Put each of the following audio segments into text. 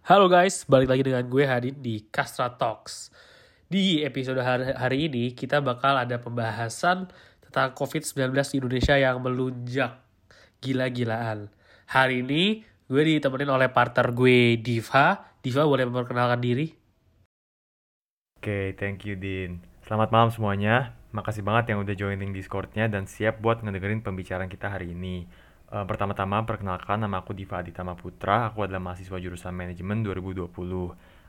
Halo guys, balik lagi dengan gue Hadin di Kastra Talks. Di episode hari, hari ini kita bakal ada pembahasan tentang COVID-19 di Indonesia yang melunjak gila-gilaan. Hari ini gue ditemenin oleh partner gue Diva. Diva boleh memperkenalkan diri? Oke, thank you Din. Selamat malam semuanya. Makasih banget yang udah joining Discord-nya dan siap buat ngedengerin pembicaraan kita hari ini. Uh, pertama-tama perkenalkan nama aku Diva Aditama Putra. Aku adalah mahasiswa jurusan manajemen 2020.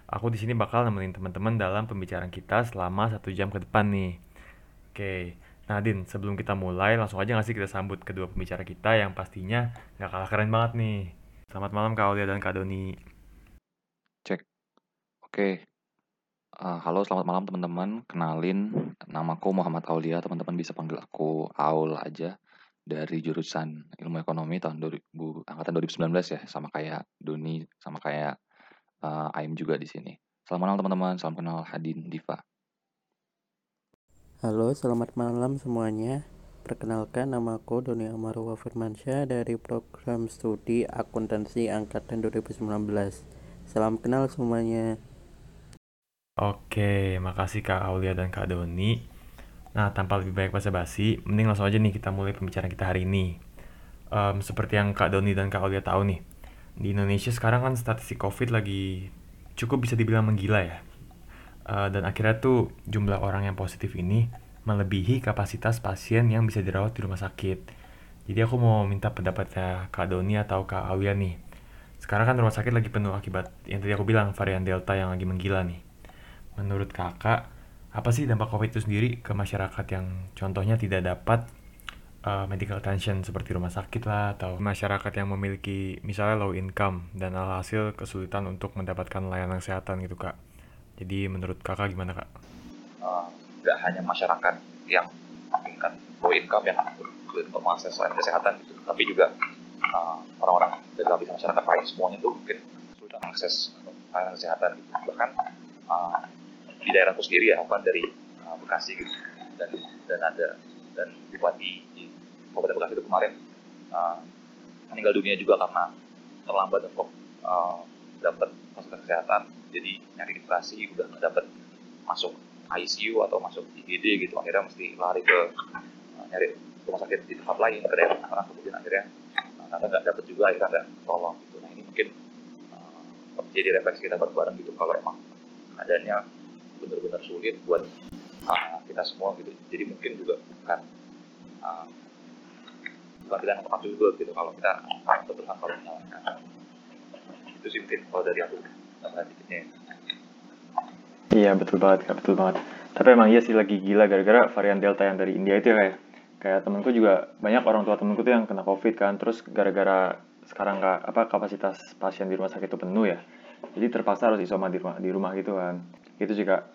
Aku di sini bakal nemenin teman-teman dalam pembicaraan kita selama satu jam ke depan nih. Oke, nah Din, sebelum kita mulai, langsung aja ngasih kita sambut kedua pembicara kita yang pastinya nggak kalah keren banget nih. Selamat malam Kak Aulia dan Kak Doni. Cek. Oke. Uh, halo, selamat malam teman-teman. Kenalin, namaku Muhammad Aulia. Teman-teman bisa panggil aku Aul aja dari jurusan ilmu ekonomi tahun 2000 angkatan 2019 ya sama kayak Doni sama kayak uh, Aim juga di sini. Selamat malam teman-teman, salam kenal Hadin Diva. Halo, selamat malam semuanya. Perkenalkan nama aku Doni Amarwa Firmansyah dari program studi akuntansi angkatan 2019. Salam kenal semuanya. Oke, makasih Kak Aulia dan Kak Doni. Nah, tanpa lebih banyak basa-basi, mending langsung aja nih kita mulai pembicaraan kita hari ini. Um, seperti yang Kak Doni dan Kak Aulia tahu nih, di Indonesia sekarang kan statistik COVID lagi cukup bisa dibilang menggila ya. Uh, dan akhirnya tuh jumlah orang yang positif ini melebihi kapasitas pasien yang bisa dirawat di rumah sakit. Jadi aku mau minta pendapatnya Kak Doni atau Kak Aulia nih. Sekarang kan rumah sakit lagi penuh akibat yang tadi aku bilang varian Delta yang lagi menggila nih. Menurut kakak, apa sih dampak COVID itu sendiri ke masyarakat yang contohnya tidak dapat uh, medical attention seperti rumah sakit lah atau masyarakat yang memiliki misalnya low income dan alhasil kesulitan untuk mendapatkan layanan kesehatan gitu kak. Jadi menurut kakak gimana kak? Uh, hanya masyarakat yang tingkat low income yang sulit untuk mengakses layanan kesehatan gitu, tapi juga orang-orang uh, dari lapisan masyarakat lain semuanya tuh mungkin sulit mengakses layanan kesehatan gitu. Bahkan uh, di daerahku sendiri ya bukan dari uh, Bekasi gitu. Dan dan ada dan bupati di Kabupaten Bekasi itu kemarin uh, meninggal dunia juga karena terlambat untuk uh, dapat fasilitas kesehatan. Jadi nyari operasi udah nggak dapat masuk ICU atau masuk IGD gitu. Akhirnya mesti lari ke uh, nyari rumah sakit di tempat lain ke daerah karena kemudian akhirnya uh, nggak dapat juga akhirnya nggak tolong gitu. Nah ini mungkin uh, jadi refleksi kita bareng-bareng gitu kalau emang keadaannya benar-benar sulit buat uh, kita semua gitu. Jadi mungkin juga bukan uh, bukan yang juga gitu kalau kita berpesan kalau menyalahkan. Itu sih mungkin kalau dari aku dikitnya. Iya betul banget kak betul banget. Tapi emang iya sih lagi gila gara-gara varian delta yang dari India itu ya kayak kayak temenku juga banyak orang tua temenku tuh yang kena covid kan terus gara-gara sekarang nggak apa kapasitas pasien di rumah sakit itu penuh ya. Jadi terpaksa harus isoma di rumah di rumah gitu kan itu juga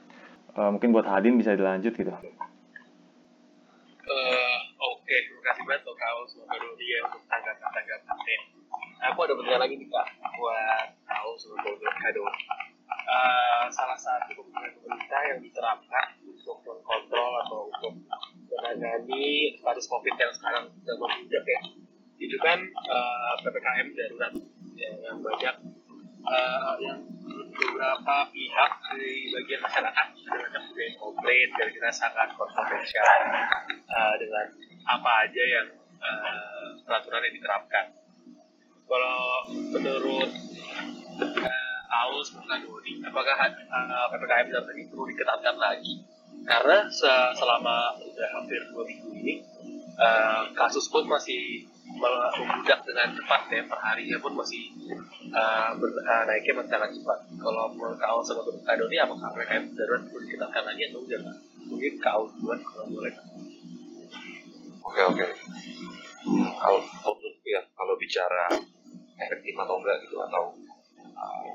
uh, mungkin buat Hadin bisa dilanjut gitu. Uh, oke. Okay. terima kasih kau semoga dulu dia untuk tanggapan tanggapan aku ada pertanyaan lagi nih kak buat kau semoga kado uh, salah satu kebijakan pemerintah yang diterapkan untuk mengkontrol atau untuk menangani status covid yang sekarang sudah membludak ya. Itu kan uh, ppkm darurat yang banyak uh, yang beberapa pihak di bagian masyarakat ada banyak komplain dan kita sangat kontroversial uh, dengan apa aja yang uh, peraturan yang diterapkan. Kalau menurut uh, Aus Doni, apakah uh, ppkm darurat ini perlu diketatkan lagi? Karena selama sudah hampir dua minggu ini uh, kasus pun masih membludak dengan cepat ya perharinya pun masih uh, ber, uh, naiknya masih sangat cepat. Kalau kau sama Kak Doni apakah mereka darurat perlu dikatakan lagi atau jangan? Mungkin kau duluan kalau boleh. Oke oke. Hmm, kalau ya kalau bicara efektif atau enggak gitu atau uh,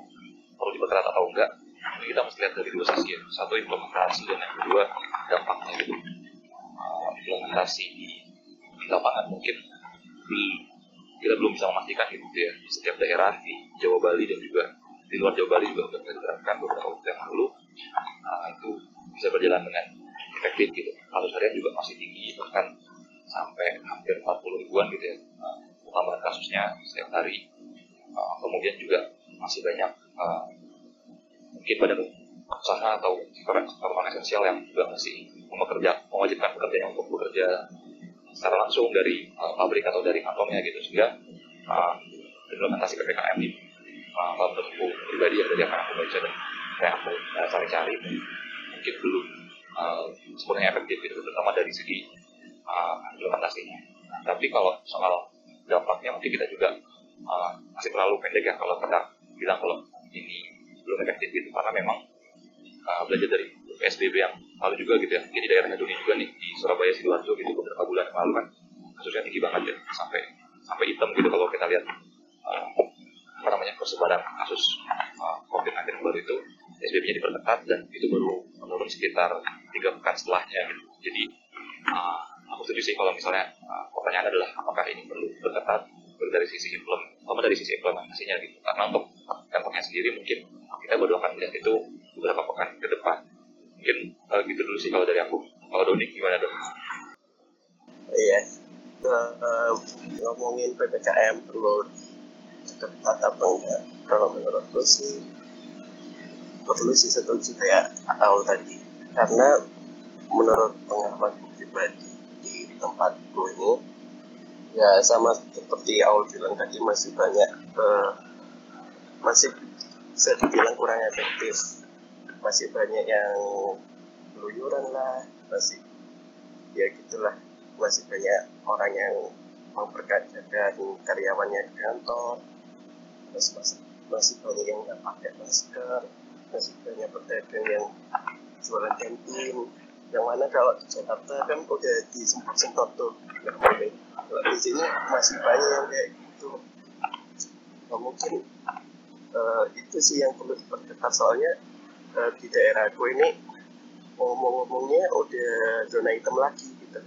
perlu diperketat atau enggak kita mesti lihat dari dua sisi ya satu implementasi dan yang kedua dampaknya gitu uh, implementasi di, di lapangan mungkin belum kita belum bisa memastikan gitu ya di setiap daerah di Jawa Bali dan juga di luar Jawa Bali juga sudah diterapkan beberapa waktu yang lalu. Nah, itu bisa berjalan dengan efektif gitu. Kasus harian juga masih tinggi bahkan sampai hampir 40 ribuan gitu ya. Tambahan kasusnya setiap hari. Uh, kemudian juga masih banyak uh, mungkin pada usaha atau sektor non esensial yang juga masih bekerja mewajibkan pekerjanya untuk bekerja secara langsung dari uh, pabrik atau dari kantornya gitu. Sehingga uh, implementasi ppkm ini kalau menurutku pribadi ya dari apa yang aku baca dan yang aku uh, cari-cari. Mungkin belum uh, sepenuhnya efektif gitu terutama dari segi uh, implementasinya. Tapi kalau soal dampaknya mungkin kita juga masih terlalu pendek ya kalau kita bilang kalau ini belum efektif gitu. Karena memang belajar dari PSBB yang lalu juga gitu ya. Jadi daerahnya dunia juga nih di Surabaya sidoarjo gitu beberapa bulan yang lalu kan kasusnya tinggi banget ya. Sampai sampai hitam gitu kalau kita lihat apa namanya persebaran kasus uh, COVID-19 baru itu PSBB-nya diperketat dan itu baru menurun sekitar tiga pekan setelahnya gitu. Jadi uh, aku setuju sih kalau misalnya uh, pertanyaan adalah apakah ini perlu diperketat dari sisi implement, sama dari sisi implementasinya gitu. Karena untuk dampaknya sendiri mungkin kita baru akan melihat itu beberapa pekan ke depan. Mungkin uh, gitu dulu sih kalau dari aku. Kalau Doni gimana dong iya. Uh, ngomongin ppkm perlu apa enggak kalau menurutku sih? Perlu sih setuju kayak tahu tadi. Karena menurut pengalaman pribadi di tempatku ini ya sama seperti awal bilang tadi masih banyak uh, masih bisa dibilang kurang efektif. Masih banyak yang keluyuran lah masih ya gitulah. Masih banyak orang yang memperkerjakan karyawannya di kantor masih, masih, masih banyak yang nggak pakai masker masih banyak pedagang yang jualan kantin. Yang mana kalau di Jakarta kan udah disemprot-semprot tuh nggak boleh. Kalau di sini masih banyak yang kayak gitu. Nah, mungkin uh, itu sih yang perlu diperketat. Soalnya uh, di daerahku ini ngomong-ngomongnya udah zona hitam lagi gitu.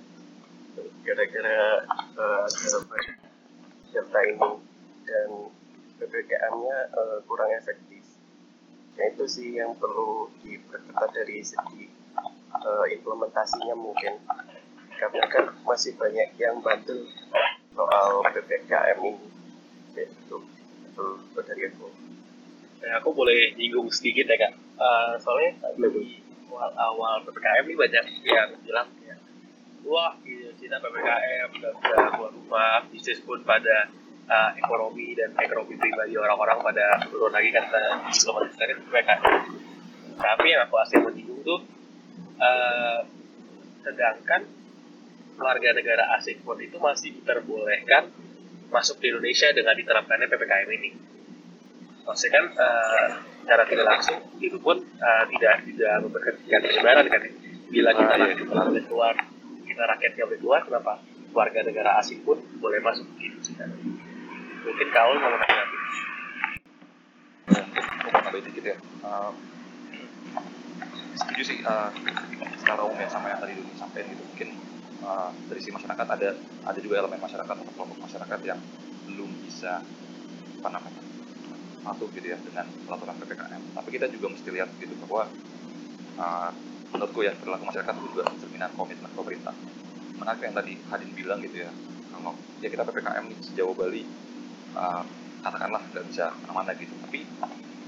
Gara-gara uh, delta ini. Dan ppkm-nya uh, kurang efektif. Ya itu sih yang perlu diperketat dari segi uh, implementasinya mungkin. Karena kan masih banyak yang bantu soal ppkm ini. Itu itu dari aku ya, aku boleh nyinggung sedikit ya kak? Uh, soalnya di awal awal ppkm ini banyak yang bilang ya wah gitu kita ppkm nggak bisa keluar rumah bisnis pun pada uh, ekonomi dan ekonomi pribadi orang-orang pada turun lagi karena belum ada ppkm tapi yang aku asli menyinggung tuh uh, sedangkan warga negara asing pun itu masih diperbolehkan masuk di Indonesia dengan diterapkannya ppkm ini. Maksudnya kan uh, secara tidak langsung itu pun uh, tidak tidak memperhatikan penyebaran kan. Bila kita ah, iya. boleh keluar kita rakyatnya boleh keluar kenapa warga negara asing pun boleh masuk gitu sih kan mungkin kau mau mau nambahin dikit ya uh, setuju sih uh, secara umum ya sama yang tadi dulu sampaikan gitu. Mungkin uh, dari si masyarakat ada ada juga elemen masyarakat atau kelompok masyarakat yang belum bisa apa namanya patuh gitu ya dengan peraturan ppkm tapi kita juga mesti lihat gitu bahwa uh, menurutku ya perilaku masyarakat itu juga cerminan komitmen pemerintah. Menarik yang tadi Hadin bilang gitu ya kalau ya kita ppkm sejauh Bali uh, katakanlah nggak bisa ke mana-mana gitu. Tapi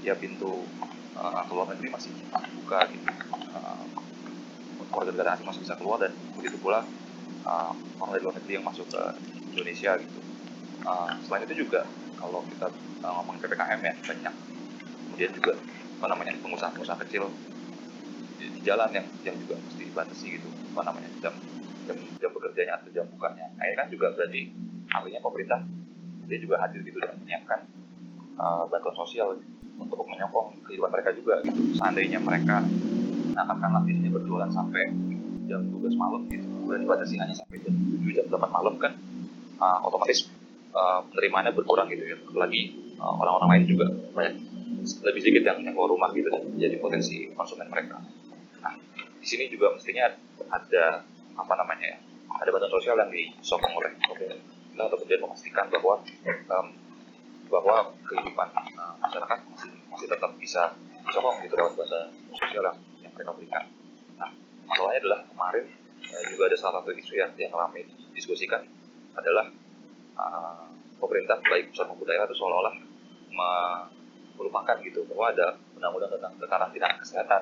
ya pintu uh, keluar negeri masih buka gitu. Uh, warga negara asing masih bisa keluar dan begitu pula uh, orang dari luar negeri yang masuk ke Indonesia gitu. Uh, selain itu juga kalau kita uh, ngomong ppkm ya banyak. Kemudian juga apa namanya pengusaha-pengusaha kecil di, di jalan yang yang juga mesti dibatasi gitu. Apa namanya jam jam jam bekerjanya atau jam bukanya. Ini kan juga berarti artinya pemerintah dia juga hadir gitu dan menyiapkan uh, bantuan sosial untuk menyokong kehidupan mereka juga gitu. Seandainya mereka nah katakanlah biasanya berjualan sampai jam 12 malam gitu. Kemudian dibatasi hanya sampai jam 7 jam 8 malam kan uh, otomatis uh, penerimanya berkurang gitu ya. Uh, orang-orang lain juga banyak lebih sedikit yang yang keluar rumah gitu dan jadi potensi konsumen mereka. Nah di sini juga mestinya ada apa namanya ya ada bantuan sosial yang disokong oleh untuk kemudian memastikan bahwa um, bahwa kehidupan uh, masyarakat masih, masih tetap bisa disokong gitu lewat bantuan sosial yang, yang mereka berikan. Nah, masalahnya adalah kemarin uh, juga ada salah satu isu yang yang ramai didiskusikan adalah uh, pemerintah baik pusat maupun daerah itu seolah-olah me, melupakan gitu bahwa ada undang-undang tentang kekarantinaan kesehatan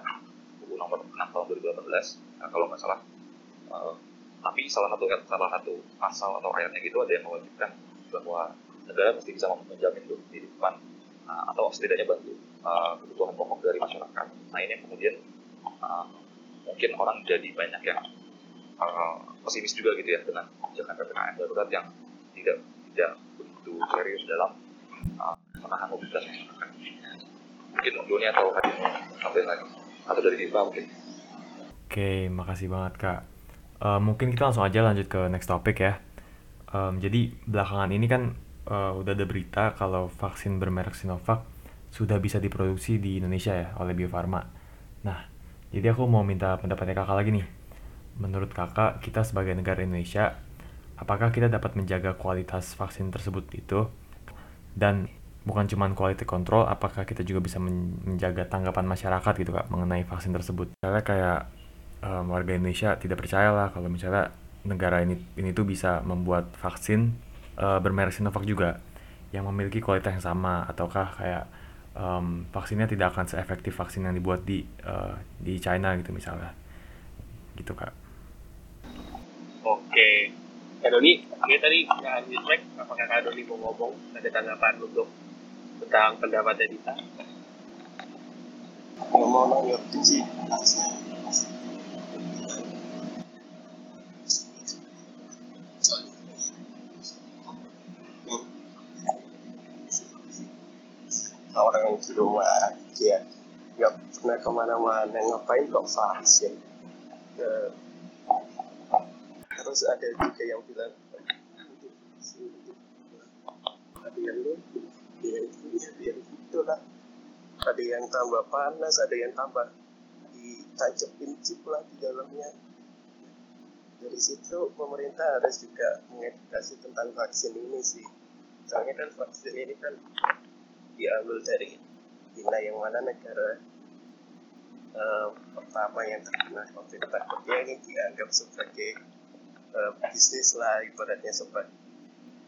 buku nomor 6 tahun 2018 nah, kalau nggak salah tapi salah satu salah satu pasal atau ayatnya gitu ada yang mewajibkan bahwa negara mesti bisa menjamin depan uh, atau setidaknya bantu uh, kebutuhan pokok dari masyarakat. Nah ini kemudian uh, mungkin orang jadi banyak yang uh, pesimis juga gitu ya dengan kebijakan ppkm darurat yang tidak tidak begitu serius dalam uh, menahan mobilitas masyarakat. Mungkin dunia atau hadirnya sampai lagi atau dari Diva mungkin. Oke, makasih banget kak. Uh, mungkin kita langsung aja lanjut ke next topic ya. Um, jadi belakangan ini kan uh, udah ada berita kalau vaksin bermerek Sinovac sudah bisa diproduksi di Indonesia ya oleh Bio Farma. Nah, jadi aku mau minta pendapatnya kakak lagi nih. Menurut kakak, kita sebagai negara Indonesia, apakah kita dapat menjaga kualitas vaksin tersebut itu? Dan bukan cuma quality control, apakah kita juga bisa menjaga tanggapan masyarakat gitu kak mengenai vaksin tersebut? Misalnya kayak um, warga Indonesia tidak percaya lah kalau misalnya negara ini ini tuh bisa membuat vaksin uh, bermerek Sinovac juga yang memiliki kualitas yang sama ataukah kayak um, vaksinnya tidak akan seefektif vaksin yang dibuat di uh, di China gitu misalnya. Gitu kak. Oke. Kak Doni ini tadi Kak Yusmek apakah Kak Doni mau ngomong ada tanggapan untuk tentang pendapatnya Dita? Ngomong nanggapin sih yang di rumah aja nggak pernah ke mana-mana ngapain kok vaksin? Uh, terus ada juga yang bilang ada yang dia ya biar gitulah ada yang tambah panas ada yang tambah ditancapin chip lah di dalamnya. Dari situ pemerintah harus juga mengedukasi tentang vaksin ini sih. Soalnya kan vaksin ini kan diambil dari Cina yang mana negara uh, pertama yang terkena COVID takutnya ini dianggap sebagai uh, bisnis lah ibaratnya sebagai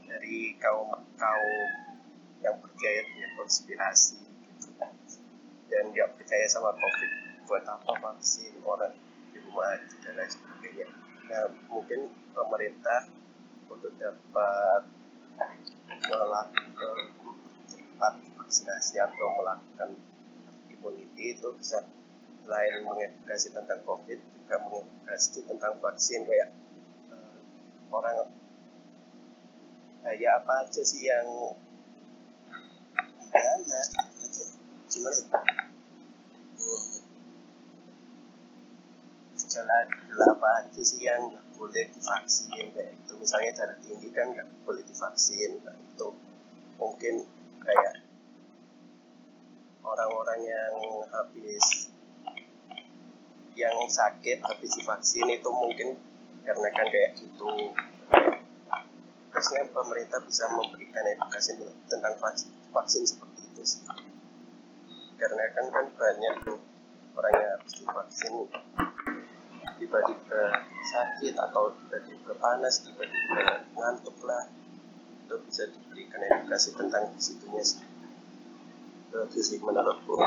dari kaum kaum yang percaya dengan konspirasi gitu. Dan nggak percaya sama COVID buat apa vaksin orang di rumah dan lain sebagainya. Nah mungkin pemerintah untuk dapat melakukan vaksinasi atau melakukan immunity itu bisa selain mengedukasi tentang COVID juga mengedukasi tentang vaksin kayak uh, orang uh, ya apa aja sih yang ada gimana jalan apa aja sih yang boleh divaksin kayak itu misalnya darah tinggi kan nggak boleh divaksin nah, itu mungkin kayak yang habis yang sakit habis divaksin itu mungkin karena kan kayak gitu. Terusnya pemerintah bisa memberikan edukasi tentang vaksin, vaksin seperti itu sih. Karena kan kan banyak tuh orang yang habis divaksin tiba-tiba sakit atau tiba-tiba panas tiba-tiba ngantuk lah. Itu bisa diberikan edukasi tentang situnya sih itu sih menurutku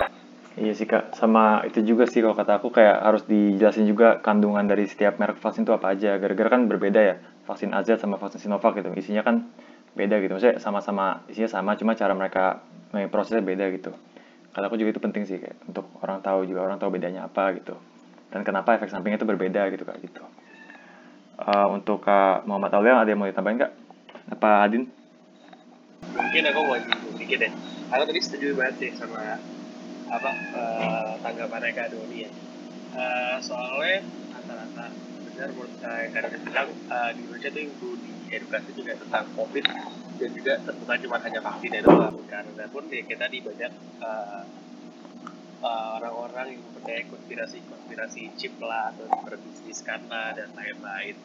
Iya sih kak, sama itu juga sih kalau kata aku kayak harus dijelasin juga kandungan dari setiap merek vaksin itu apa aja. Gara-gara kan berbeda ya, vaksin AZ sama vaksin Sinovac gitu. Isinya kan beda gitu, maksudnya sama-sama isinya sama, cuma cara mereka prosesnya beda gitu. Kata aku juga itu penting sih kayak untuk orang tahu juga orang tahu bedanya apa gitu. Dan kenapa efek sampingnya itu berbeda gitu kak gitu. Uh, untuk kak Muhammad Aulia ada yang mau ditambahin kak? Apa Adin? Mungkin aku mau sedikit ya. Aku tadi setuju banget sih sama apa uh, tanggapannya Kak Doni ya. Uh, soalnya rata-rata benar menurut saya Doni bilang uh, di Indonesia tuh yang perlu diedukasi juga tentang COVID dan juga bukan cuma hanya vaksin ya doang karena pun ya kita di banyak uh, orang-orang yang percaya konspirasi-konspirasi chip lah atau berbisnis karena dan lain-lain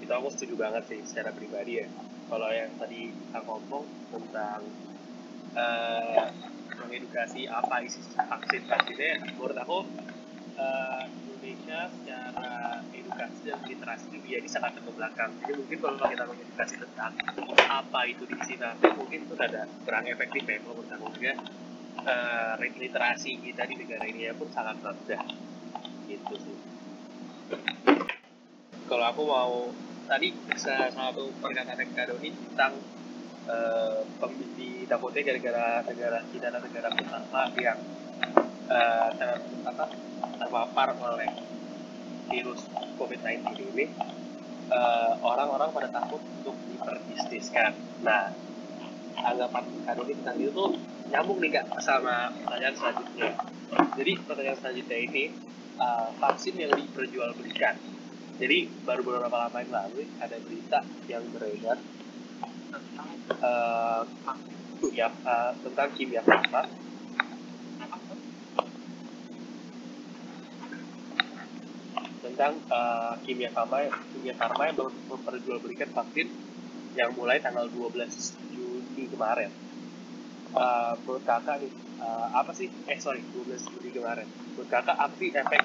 itu aku setuju banget sih secara pribadi ya kalau yang tadi kita ngomong tentang uh, mengedukasi apa isi vaksin vaksinnya menurut aku uh, Indonesia secara edukasi dan literasi itu jadi sangat ke belakang jadi mungkin kalau kita mengedukasi tentang apa itu diisi nanti mungkin itu ada kurang efektif ya menurut aku. Juga uh, literasi kita di negara ini ya pun sangat rendah. Gitu sih. Kalau aku mau tadi salah satu perkataan Kak Doni tentang uh, di takutnya gara-gara negara kita adalah negara pertama yang uh, ter, apa, terpapar oleh virus COVID-19 ini orang-orang uh, pada takut untuk diperbisniskan. Nah, anggapan Kak Doni tentang itu tuh nyambung nih kak sama pertanyaan selanjutnya. Jadi pertanyaan selanjutnya ini uh, vaksin yang diperjualbelikan. Jadi baru beberapa lama yang lalu ada berita yang beredar tentang uh, ya, uh, tentang tentang uh, kimia farma kimia farma yang memperjualbelikan vaksin yang mulai tanggal 12 Juni kemarin. Uh, kakak nih uh, apa sih? Eh sorry 12 Juli kemarin. Menurut kakak apa sih efek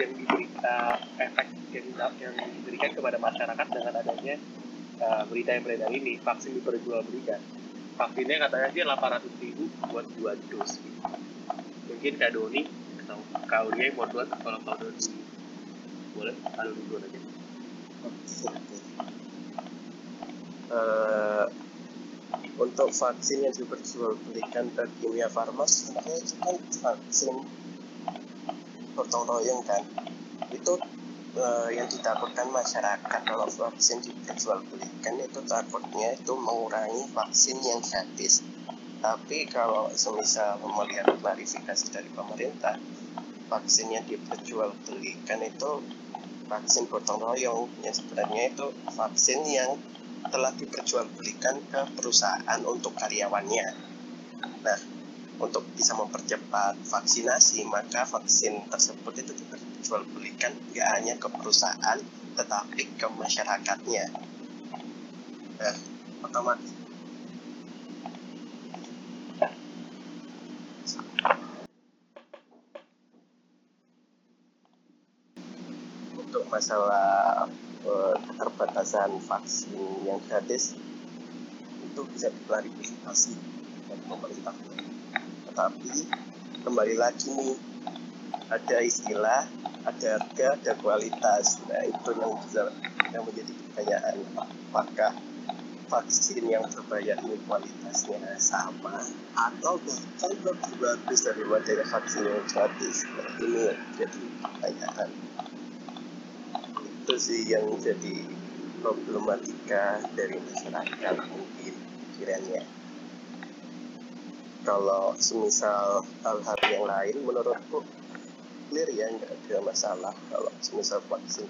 yang diberi uh, efek yang, yang diberikan kepada masyarakat dengan adanya uh, berita yang beredar ini vaksin diperjualbelikan vaksinnya katanya sih 800 ribu buat dua dos. Mungkin kak Doni atau kak Ulia yang mau buat kalau kak Doni boleh kak Doni dulu aja. Uh, untuk vaksin yang diperjualbelikan ke kimia farma sebenarnya itu kan vaksin gotong royong kan? Itu uh, yang ditakutkan masyarakat kalau vaksin diperjualbelikan itu takutnya itu mengurangi vaksin yang gratis tapi kalau semisal melihat klarifikasi dari pemerintah vaksin yang diperjualbelikan itu vaksin gotong royong yang sebenarnya itu vaksin yang telah diperjualbelikan ke perusahaan untuk karyawannya. Nah, untuk bisa mempercepat vaksinasi, maka vaksin tersebut itu diperjualbelikan tidak hanya ke perusahaan, tetapi ke masyarakatnya. Nah, otomatis untuk masalah keterbatasan vaksin yang gratis itu bisa diklarifikasi dari pemerintah. Tetapi kembali lagi nih ada istilah, ada harga, ada kualitas. Nah itu yang bisa yang menjadi pertanyaan apakah vaksin yang berbayar ini kualitasnya sama atau bahkan lebih bagus daripada vaksin yang gratis. Nah, ini jadi pertanyaan itu sih yang jadi problematika dari masyarakat mungkin kiranya kalau semisal hal-hal yang lain menurutku clear ya nggak ada masalah kalau semisal vaksin.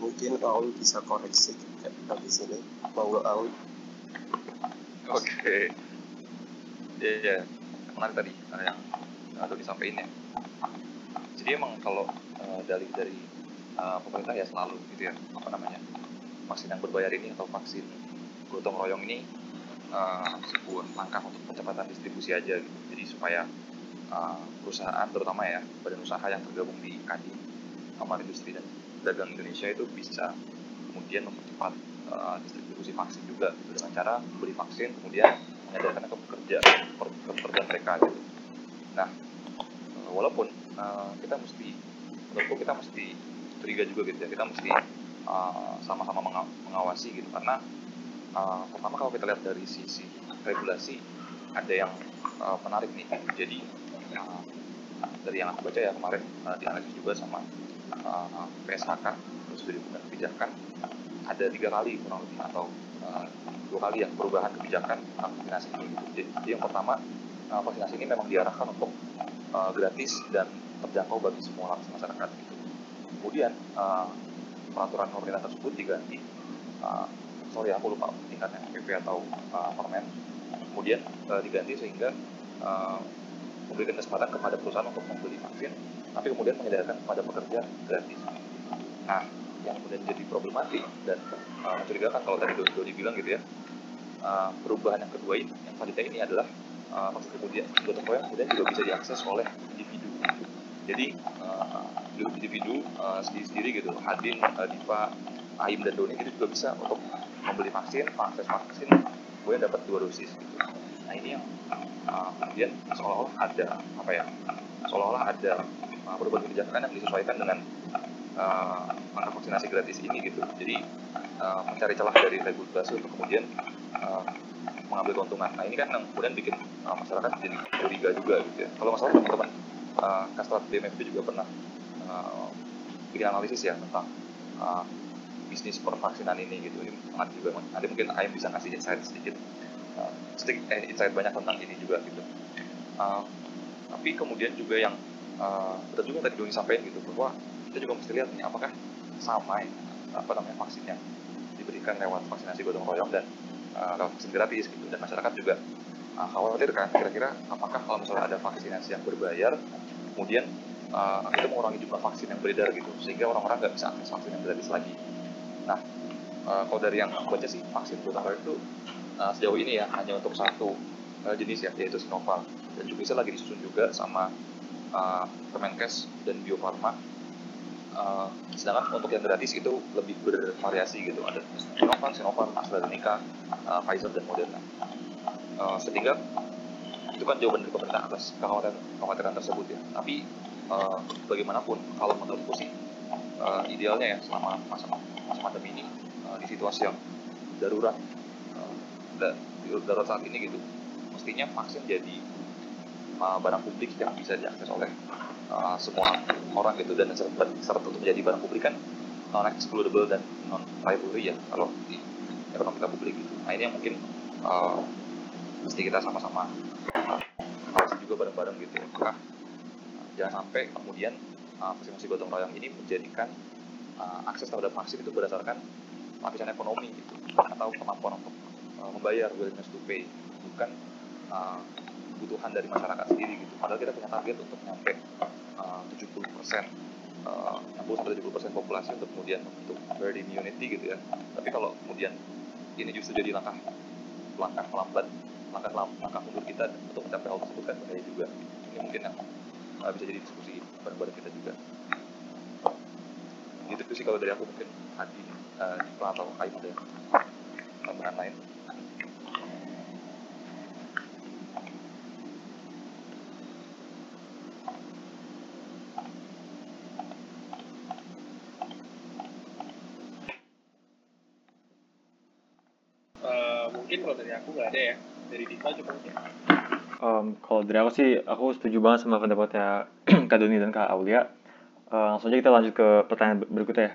Mungkin Aul bisa koreksi di sini. Monggo Aul? Oke. okay. Ya menarik tadi yang ada disampaikan ya. Jadi emang kalau uh, dari dari uh, pemerintah ya selalu gitu ya apa namanya vaksin yang berbayar ini atau vaksin gotong royong ini uh, sebuah langkah untuk percepatan distribusi aja gitu. Jadi supaya uh, perusahaan terutama ya badan usaha yang tergabung di KADI Kamar Industri dan Dagang Indonesia itu bisa kemudian mempercepat uh, distribusi vaksin juga gitu, dengan cara beli vaksin kemudian menyadarkan ke pekerja ke pekerja mereka gitu. Nah uh, walaupun uh, kita mesti menurutku kita mesti curiga juga gitu ya. Kita mesti sama-sama uh, mengawasi gitu. Karena uh, pertama kalau kita lihat dari sisi regulasi ada yang uh, menarik nih. Jadi uh, dari yang aku baca ya kemarin uh, dianalisis juga sama uh, PSHK terus dari kebijakan ada tiga kali kurang lebih atau uh, dua kali yang perubahan kebijakan vaksinasi ini. Jadi, jadi yang pertama uh, vaksinasi ini memang diarahkan untuk uh, gratis dan terjangkau bagi semua lapisan masyarakat gitu. Kemudian uh, peraturan pemerintah tersebut diganti uh, sorry aku lupa tingkatnya PP atau uh, permen kemudian uh, diganti sehingga uh, memberikan kesempatan kepada perusahaan untuk membeli vaksin, tapi kemudian mengedarkan kepada pekerja gratis. Nah, yang kemudian jadi problematik dan uh, mencurigakan kalau tadi Dodi bilang gitu ya, uh, perubahan yang kedua ini yang validnya ini adalah uh, kemudian gotong royong kemudian juga bisa diakses oleh individu jadi uh, individu uh, sendiri-sendiri gitu Hadin, uh, Diva, Aim dan Doni itu juga bisa untuk membeli vaksin, akses vaksin kemudian dapat dua dosis gitu. Nah ini yang uh, kemudian seolah-olah ada apa ya seolah-olah ada uh, perubahan kebijakan yang disesuaikan dengan uh, angka vaksinasi gratis ini gitu. Jadi uh, mencari celah dari regulasi untuk kemudian uh, mengambil keuntungan. Nah ini kan yang kemudian bikin uh, masyarakat jadi curiga juga gitu ya. Kalau masalah teman-teman uh, Kastrat BMF itu juga pernah uh, bikin analisis ya tentang uh, bisnis pervaksinan ini gitu ini sangat juga nanti mungkin Ayam bisa ngasih insight sedikit uh, sedikit eh, insight banyak tentang ini juga gitu uh, tapi kemudian juga yang uh, betul juga tadi Doni sampaikan gitu bahwa kita juga mesti lihat nih apakah sama ya, apa namanya vaksin yang diberikan lewat vaksinasi gotong royong dan uh, lewat vaksin gratis gitu. Dan masyarakat juga uh, khawatir kan kira-kira apakah kalau misalnya ada vaksinasi yang berbayar kemudian uh, itu mengurangi jumlah vaksin yang beredar gitu sehingga orang-orang nggak bisa akses vaksin yang gratis lagi. Nah, uh, kalau dari yang aku baca sih vaksin Nusantara itu uh, sejauh ini ya hanya untuk satu uh, jenis ya yaitu Sinovac. Dan juga bisa lagi disusun juga sama uh, Kemenkes dan Bio Farma. Uh, sedangkan untuk yang gratis itu lebih bervariasi gitu ada Sinovac, Sinovac, AstraZeneca, uh, Pfizer dan Moderna. Uh, sehingga itu kan jawaban dari pemerintah atas kekhawatiran, kekhawatiran tersebut ya. Tapi uh, bagaimanapun kalau menurutku sih uh, idealnya ya selama masa masa pandemi ini uh, di situasi yang darurat uh, darurat saat ini gitu mestinya vaksin jadi uh, barang publik yang bisa diakses oleh uh, semua orang gitu dan syarat untuk menjadi barang publik kan. Non excludable dan non rivalry ya kalau di ekonomi publik gitu. Nah ini yang mungkin uh, mesti kita sama-sama uh, juga bareng-bareng gitu ya. Uh, jangan sampai kemudian uh, gotong royong ini menjadikan uh, akses terhadap vaksin itu berdasarkan lapisan ekonomi gitu atau kemampuan untuk uh, membayar willingness to pay. Bukan uh, kebutuhan dari masyarakat sendiri gitu. Padahal kita punya target untuk nyampe uh, 70 persen uh, 60 sampai 70 persen populasi untuk kemudian membentuk herd immunity gitu ya. Tapi kalau kemudian ini justru jadi langkah langkah melambat langkah langkah mundur kita untuk mencapai hal tersebut kan bahaya juga ini mungkin yang uh, bisa jadi diskusi bareng-bareng kita juga. Gitu sih kalau dari aku mungkin Adi uh, atau Aim ada tambahan lain Uh, mungkin kalau dari aku nggak ada ya dari Diva coba mungkin Um, kalau dari aku sih, aku setuju banget sama pendapatnya Kak Doni dan Kak Aulia. Uh, langsung aja kita lanjut ke pertanyaan berikutnya ya.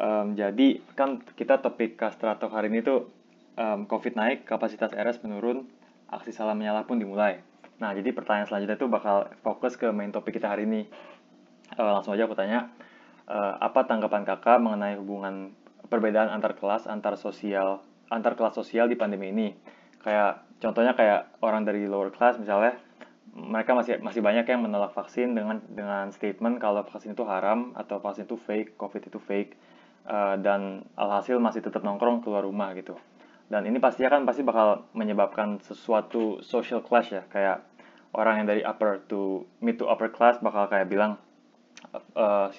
Um, jadi kan kita topik Kastrato hari ini tuh um, COVID naik, kapasitas RS menurun, aksi salam menyala pun dimulai. Nah, jadi pertanyaan selanjutnya tuh bakal fokus ke main topik kita hari ini. Uh, langsung aja aku tanya, uh, apa tanggapan kakak mengenai hubungan perbedaan antar kelas, antar sosial, antar kelas sosial di pandemi ini? Kayak contohnya kayak orang dari lower class misalnya mereka masih masih banyak yang menolak vaksin dengan dengan statement kalau vaksin itu haram atau vaksin itu fake, covid itu fake uh, dan alhasil masih tetap nongkrong keluar rumah gitu. Dan ini pastinya kan pasti bakal menyebabkan sesuatu social clash ya kayak orang yang dari upper to mid to upper class bakal kayak bilang uh,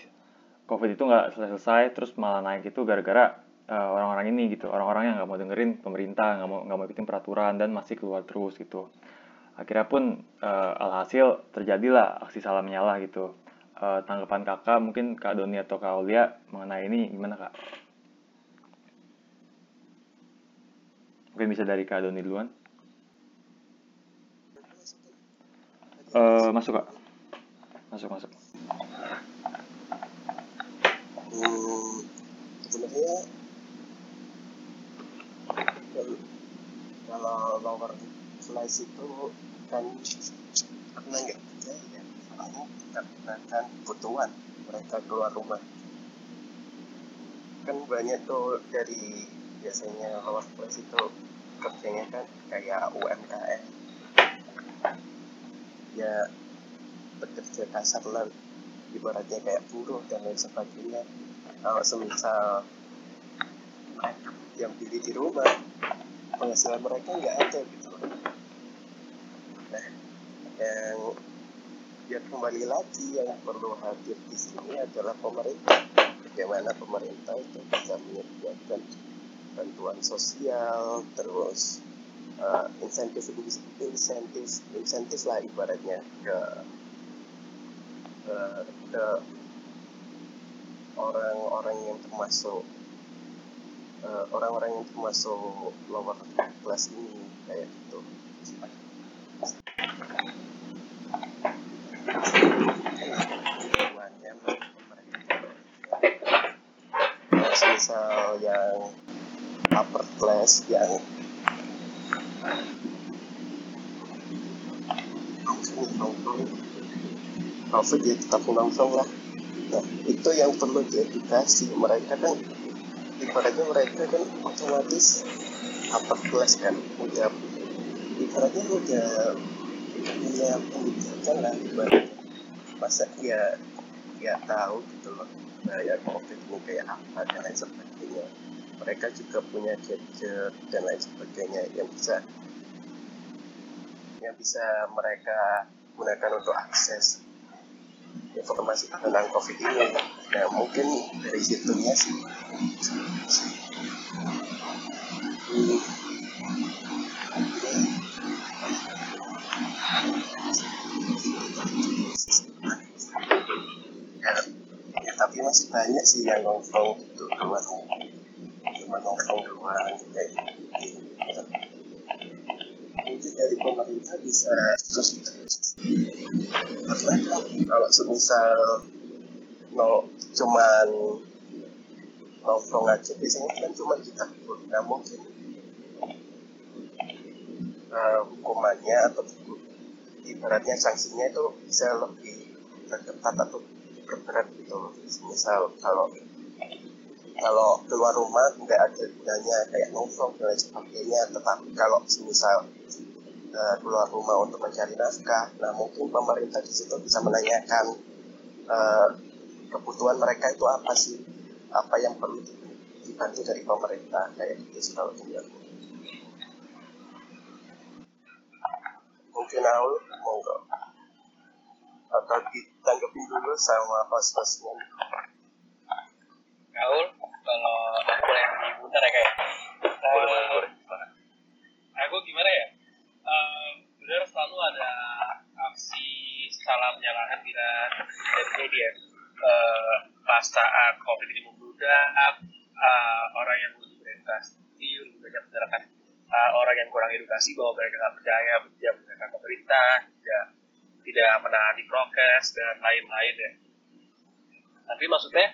covid itu nggak selesai terus malah naik itu gara-gara uh, orang-orang ini gitu. Orang-orang yang nggak mau dengerin pemerintah nggak mau nggak mau ikutin peraturan dan masih keluar terus gitu. Akhirnya pun uh, alhasil terjadilah aksi salah menyala gitu. Uh, tanggapan kakak mungkin kak Doni atau kak Aulia mengenai ini gimana kak? Mungkin bisa dari kak Doni duluan. Uh, masuk kak. Masuk masuk. Hmm, sebenarnya kalau lower class itu kan karena nggak kerja ya salahnya karena kan kebutuhan mereka keluar rumah. Kan banyak tuh dari biasanya lower class itu kerjanya kan kayak UMKM ya bekerja kasar lah ibaratnya kayak buruh dan lain sebagainya. Kalau semisal yang pilih di rumah penghasilan mereka nggak ada gitu. Nah, yang ya kembali lagi yang perlu hadir di sini adalah pemerintah. Bagaimana pemerintah itu bisa menyediakan bantuan sosial, terus uh, insentif insentif insentif lah ibaratnya ke ke, ke orang-orang yang termasuk uh, orang-orang yang termasuk lower class ini kayak gitu. misal yang upper class yang nongkrong dia tetap nongkrong lah nah itu yang perlu diedukasi mereka kan ibaratnya mereka kan otomatis upper class kan udah ibaratnya udah punya pendidikan lah ibaratnya. Masa dia dia tahu gitu loh bahaya covid ini kayak apa dan lain sebagainya. Mereka juga punya gadget dan lain sebagainya yang bisa yang bisa mereka gunakan untuk akses informasi tentang covid ini. Nah mungkin dari situnya sih ya, ya tapi masih banyak sih yang nongkrong gitu keluar cuma nongkrong doang gitu. Mungkin dari pemerintah bisa terus karena kalau semisal no cuman nongkrong aja biasanya kan cuma kita nah mungkin. Uh, hukumannya atau ibaratnya sanksinya itu bisa lebih ketat atau berat gitu misal kalau kalau keluar rumah nggak ada gunanya kayak nongkrong dan lain sebagainya tetapi kalau misal uh, keluar rumah untuk mencari nafkah nah mungkin pemerintah di situ bisa menanyakan uh, kebutuhan mereka itu apa sih? Apa yang perlu dibantu dari pemerintah? Kayak gitu kalau menurut mungkin Aul monggo. Atau ditanggapin dulu sama host-hostnya Aul kalau aku boleh diputar ya kayak boleh boleh boleh. Aku gimana ya uh, benar selalu ada aksi salah menyalahkan bila dari media uh, covid ini membludak uh, orang yang lebih beredukasi lebih banyak masyarakat uh, orang yang kurang edukasi bahwa mereka nggak percaya tidak menggunakan pemerintah tidak tidak menaati prokes dan lain-lain ya. Tapi maksudnya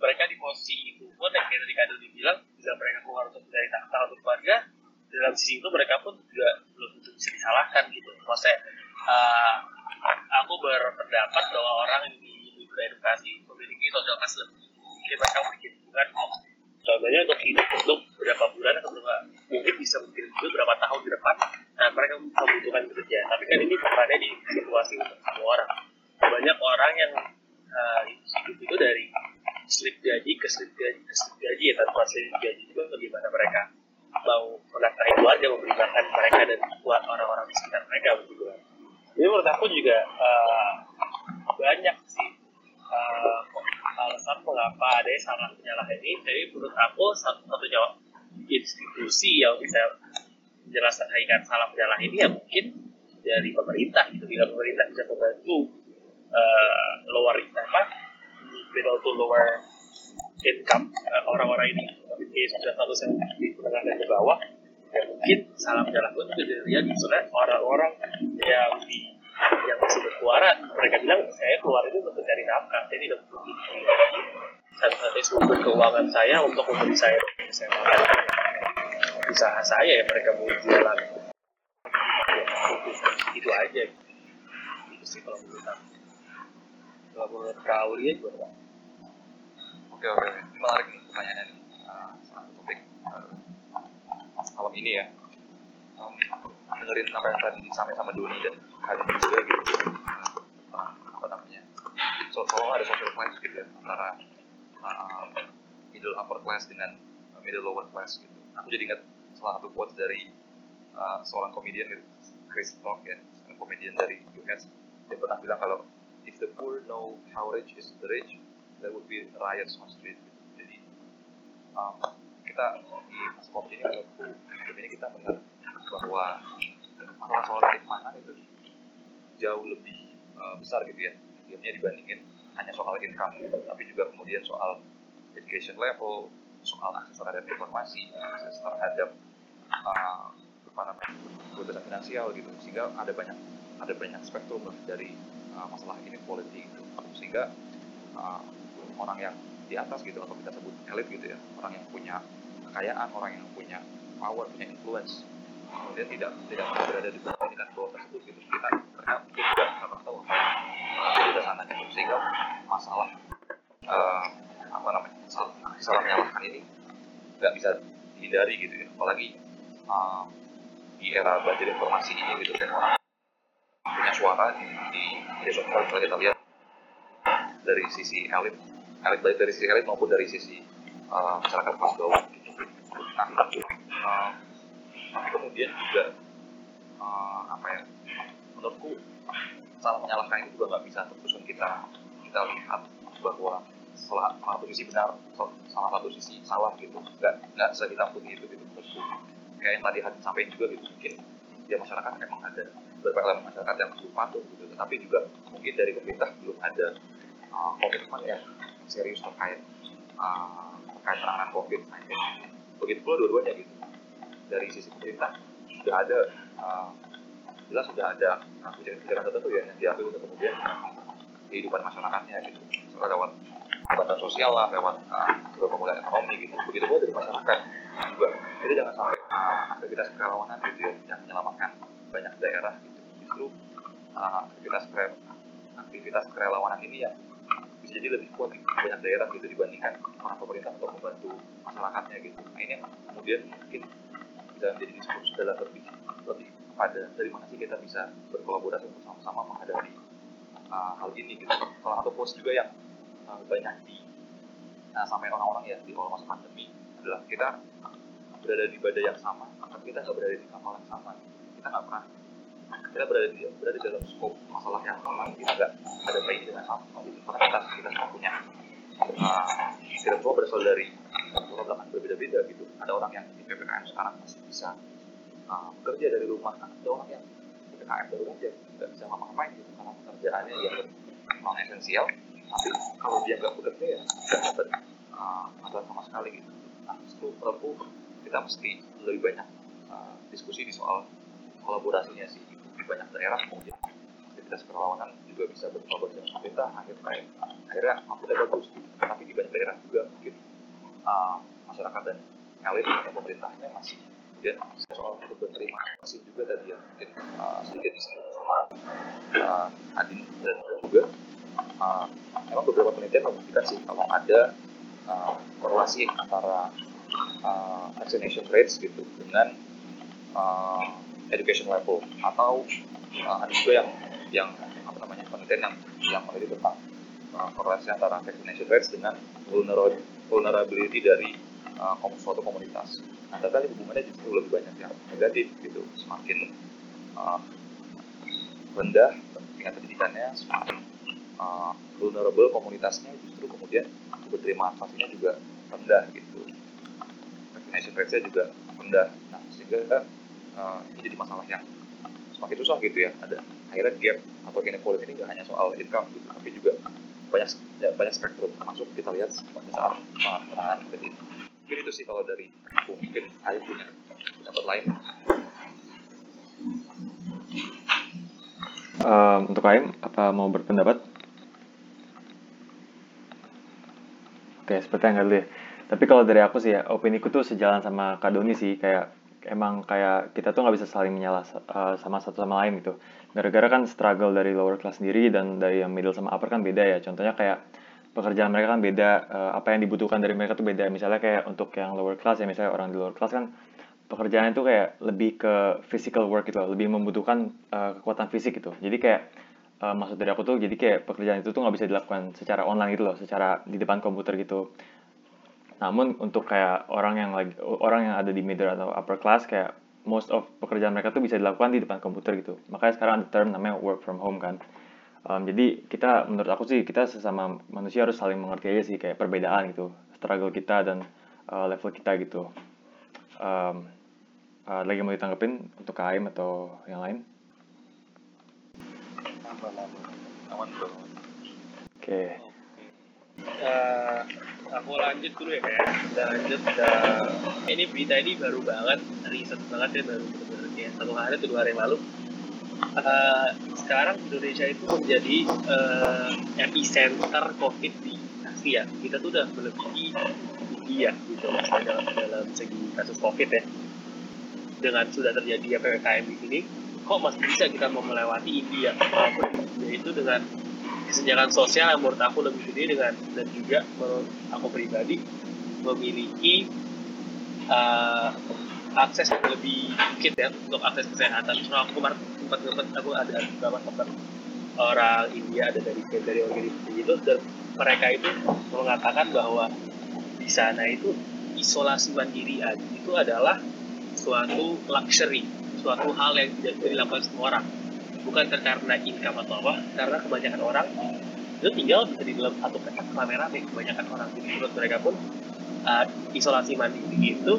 mereka di posisi itu pun yang kayak tadi Kak Dodi bilang bila mereka keluar untuk mencari tahta untuk keluarga dalam sisi itu mereka pun juga belum tentu bisa disalahkan gitu. Maksudnya aku berpendapat bahwa orang yang beredukasi memiliki social kas lebih jadi mereka bikin bukan contohnya untuk hidup untuk berapa bulan atau berapa mungkin bisa mungkin juga berapa tahun ke depan nah mereka membutuhkan kerja. Tapi kan ini bukannya di situasi untuk semua orang. Banyak orang yang uh, hidup itu dari slip gaji ke slip gaji ke slip gaji ya tanpa slip gaji itu bagaimana mereka mau menafkahi keluarga memberi makan mereka dan buat orang-orang di sekitar mereka begitu jadi menurut aku juga uh, banyak sih uh, alasan mengapa ada yang salah penyalahan ini jadi menurut aku satu-satunya institusi yang bisa menjelaskan hakikat salah penyalahan ini ya mungkin dari pemerintah gitu. Bila pemerintah bisa membantu uh, lower apa middle to lower income uh, orang-orang ini memiliki sudah status yang di menengah dan di bawah ya mungkin salah penyalahgunan itu terjadi soalnya orang-orang yang di yang masih berkeluaran mereka bilang saya keluar itu untuk mencari nafkah jadi tidak memiliki satu-satunya sumber keuangan saya untuk memberi saya saya usaha saya ya mereka mau jualan. Itu aja. Itu sih kalau menurut aku. Kalau menurut kau dia juga oke oke. Menarik nih pertanyaannya. Nih uh, satu topik. Uh, malam ini ya. Um, dengerin apa yang tadi disampaikan sama Doni dan kalian juga gitu. Uh, apa namanya? So ada social class gitu ya antara uh, middle upper class dengan uh, middle lower class gitu aku jadi ingat salah satu quotes dari uh, seorang komedian gitu, Chris Rock ya, komedian dari US. Dia pernah bilang kalau if the poor know how rich is the rich, there would be riots on street. Gitu. Jadi um, kita di COVID ini menurutku ini kita melihat bahwa masalah soal mana itu jauh lebih uh, besar gitu ya, Diamnya dibandingin hanya soal income tapi juga kemudian soal education level, soal akses terhadap informasi, akses terhadap apa namanya kebebasan finansial gitu, sehingga ada banyak ada banyak spektrum dari uh, masalah inequality gitu, sehingga uh, orang yang di atas gitu atau kita sebut elit gitu ya, orang yang punya kekayaan, orang yang punya power, punya influence, kemudian tidak tidak berada di bawah ini kan bawah tersebut gitu, kita mungkin juga nggak pernah tahu apa yang di sana gitu, sehingga masalah uh, apa namanya salah, menyalahkan ini nggak bisa dihindari gitu ya. Apalagi uh, di era banjir informasi ini gitu kan orang punya suara di, di media sosial. Kalau kita lihat dari sisi elit elit baik dari sisi elit maupun dari sisi uh, masyarakat kelas bawah gitu. Nah uh, kemudian juga uh, apa ya menurutku salah menyalahkan itu juga nggak bisa terus kita kita lihat bahwa salah, salah satu sisi benar salah satu sisi salah gitu. Nggak nggak sehitam putih itu gitu. Menurutku kayak yang tadi Hadin sampaikan juga gitu mungkin ya masyarakat emang ada beberapa elemen masyarakat yang belum patuh gitu. Tapi juga mungkin dari pemerintah belum ada uh, komitmen yang serius terkait uh, terkait penanganan COVID-19 begitu pula dua-duanya gitu. Dari sisi pemerintah sudah ada uh, jelas sudah ada kebijakan-kebijakan tertentu ya yang diambil untuk kemudian kehidupan masyarakatnya gitu. Lewat bantuan sosial lah lewat uh, pemulihan ekonomi gitu. Begitu pula dari masyarakat juga. Jadi jangan sampai uh, aktivitas kerelawanan gitu ya yang menyelamatkan banyak daerah gitu. Justru uh, aktivitas aktivitas kerelawanan ini yang bisa jadi lebih kuat di banyak daerah gitu dibandingkan orang pemerintah untuk membantu masyarakatnya gitu. Nah ini yang kemudian mungkin bisa menjadi diskursus adalah lebih lebih pada dari mana sih kita bisa berkolaborasi untuk sama-sama menghadapi uh, hal ini gitu. Salah satu post juga yang uh, banyak di nah, sampai orang-orang ya di awal masa pandemi adalah kita berada di badai yang sama tapi kita nggak berada di kapal yang sama. Kita nggak pernah kita berada di berada dalam skop masalah yang sama. Kita nggak ada baik dengan sama. Gitu karena kita kita semua punya uh, kita semua berasal dari latar belakang berbeda-beda gitu. Ada orang yang di ppkm sekarang masih bisa uh, bekerja dari rumah. Ada orang yang ppkm baru aja nggak bisa ngapa-ngapain gitu karena pekerjaannya yang non esensial kalau dia nggak bekerja ya nggak dapat. Uh, sama sekali gitu. Nah justru perlu kita mesti lebih banyak uh, diskusi di soal kolaborasinya sih. Di banyak daerah mungkin. Aktivitas perlawanan juga bisa berkolaborasi dengan pemerintah akhirnya akhirnya udah bagus gitu. tapi di banyak daerah juga mungkin uh, masyarakat dan elit atau pemerintahnya masih kemudian soal untuk kasih juga tadi ya mungkin uh, sedikit disinggung sama uh, Adin dan juga uh, memang beberapa penelitian membuktikan sih kalau ada uh, korelasi antara uh, vaccination rates gitu dengan uh, education level atau uh, ada juga yang yang apa namanya penelitian yang yang meneliti tentang uh, korelasi antara vaccination rates dengan vulnerability dari uh, suatu komunitas. Nah, ternyata hubungannya justru lebih banyak yang negatif gitu, semakin uh, rendah tingkat pendidikannya, semakin uh, vulnerable komunitasnya justru kemudian berterima kasihnya juga rendah gitu. Vaccination rate-nya juga rendah. Nah sehingga uh, ini jadi masalah yang semakin susah gitu ya. Ada akhirnya gap atau inequality ini nggak hanya soal income gitu tapi juga banyak ya, banyak spektrum. Termasuk kita lihat pada saat penanganan COVID ini mungkin itu sih kalau dari aku. Mungkin Ayu punya pendapat lain. Um, untuk Aim apa mau berpendapat Oke, seperti yang dulu ya. Tapi kalau dari aku sih ya, opini ku tuh sejalan sama Kak Doni sih, kayak emang kayak kita tuh nggak bisa saling menyalah uh, sama satu sama lain gitu. Gara-gara kan struggle dari lower class sendiri dan dari yang middle sama upper kan beda ya. Contohnya kayak pekerjaan mereka kan beda, uh, apa yang dibutuhkan dari mereka tuh beda. Misalnya kayak untuk yang lower class ya, misalnya orang di lower class kan pekerjaannya tuh kayak lebih ke physical work gitu, lebih membutuhkan uh, kekuatan fisik gitu. Jadi kayak uh, maksud dari aku tuh jadi kayak pekerjaan itu tuh nggak bisa dilakukan secara online gitu loh, secara di depan komputer gitu. Namun untuk kayak orang yang lagi orang yang ada di middle atau upper class kayak most of pekerjaan mereka tuh bisa dilakukan di depan komputer gitu. Makanya sekarang ada term namanya work from home kan. Um, jadi kita menurut aku sih kita sesama manusia harus saling mengerti aja sih kayak perbedaan gitu, struggle kita dan uh, level kita gitu. Um, uh, lagi mau ditanggepin untuk KM atau yang lain? Aman aman aman bro Oke. Okay. Eh, aku lanjut dulu ya kayak udah lanjut udah ini berita ini baru banget riset banget ya baru benar-benar kayak satu hari atau dua hari lalu Eh, sekarang Indonesia itu menjadi eh, epicenter COVID di Asia kita tuh udah melebihi India gitu maksudnya dalam, dalam segi kasus COVID ya dengan sudah terjadi ppkm di sini kok masih bisa kita mau melewati India India itu dengan kesenjangan sosial yang menurut aku lebih gede dengan dan juga menurut aku pribadi memiliki uh, akses yang lebih dikit ya untuk akses kesehatan. Soalnya aku kemarin sempat sempat aku ada beberapa teman orang India ada dari dari organisasi itu dan mereka itu mengatakan bahwa di sana itu isolasi mandiri itu adalah suatu luxury, suatu hal yang tidak bisa dilakukan semua orang bukan karena income atau apa karena kebanyakan orang itu tinggal bisa di dalam satu kamar rame-rame kebanyakan orang jadi menurut mereka pun uh, isolasi mandiri itu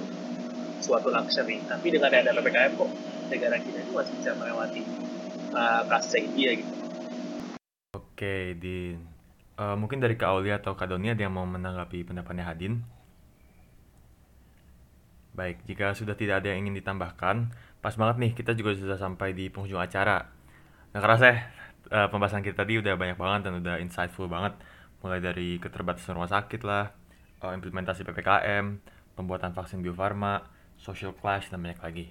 suatu luxury tapi dengan ada ppkm kok negara kita itu masih bisa melewati uh, kasusnya India gitu Oke, Din. Eh, mungkin dari Kak Aulia atau Kak Doni ada yang mau menanggapi pendapatnya Hadin? Baik, jika sudah tidak ada yang ingin ditambahkan, pas banget nih kita juga sudah sampai di penghujung acara. Nggak kerasa ya, eh, pembahasan kita tadi udah banyak banget dan udah insightful banget. Mulai dari keterbatasan rumah sakit lah, eh, implementasi PPKM, pembuatan vaksin Bio Farma, social clash, dan banyak lagi.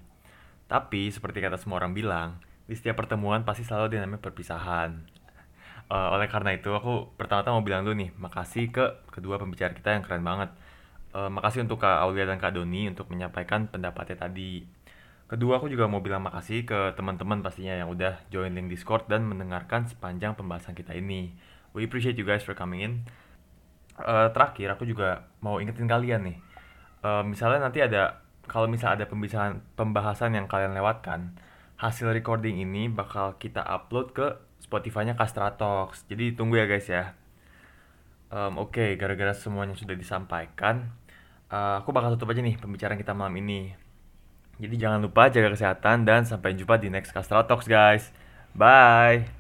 Tapi, seperti kata semua orang bilang, di setiap pertemuan pasti selalu ada namanya perpisahan. Eh, oleh karena itu, aku pertama-tama mau bilang dulu nih, makasih ke kedua pembicara kita yang keren banget. Eh, makasih untuk Kak Aulia dan Kak Doni untuk menyampaikan pendapatnya tadi. Kedua, aku juga mau bilang makasih ke teman-teman pastinya yang udah join link Discord dan mendengarkan sepanjang pembahasan kita ini. We appreciate you guys for coming in. Eh, terakhir, aku juga mau ingetin kalian nih. Eh, misalnya nanti ada, kalau misalnya ada pembicaraan, pembahasan yang kalian lewatkan, hasil recording ini bakal kita upload ke Spotify-nya Kastra Talks. Jadi tunggu ya guys ya. Um, Oke, gara-gara semuanya sudah disampaikan, uh, aku bakal tutup aja nih pembicaraan kita malam ini. Jadi jangan lupa jaga kesehatan dan sampai jumpa di next Kastra Talks guys. Bye.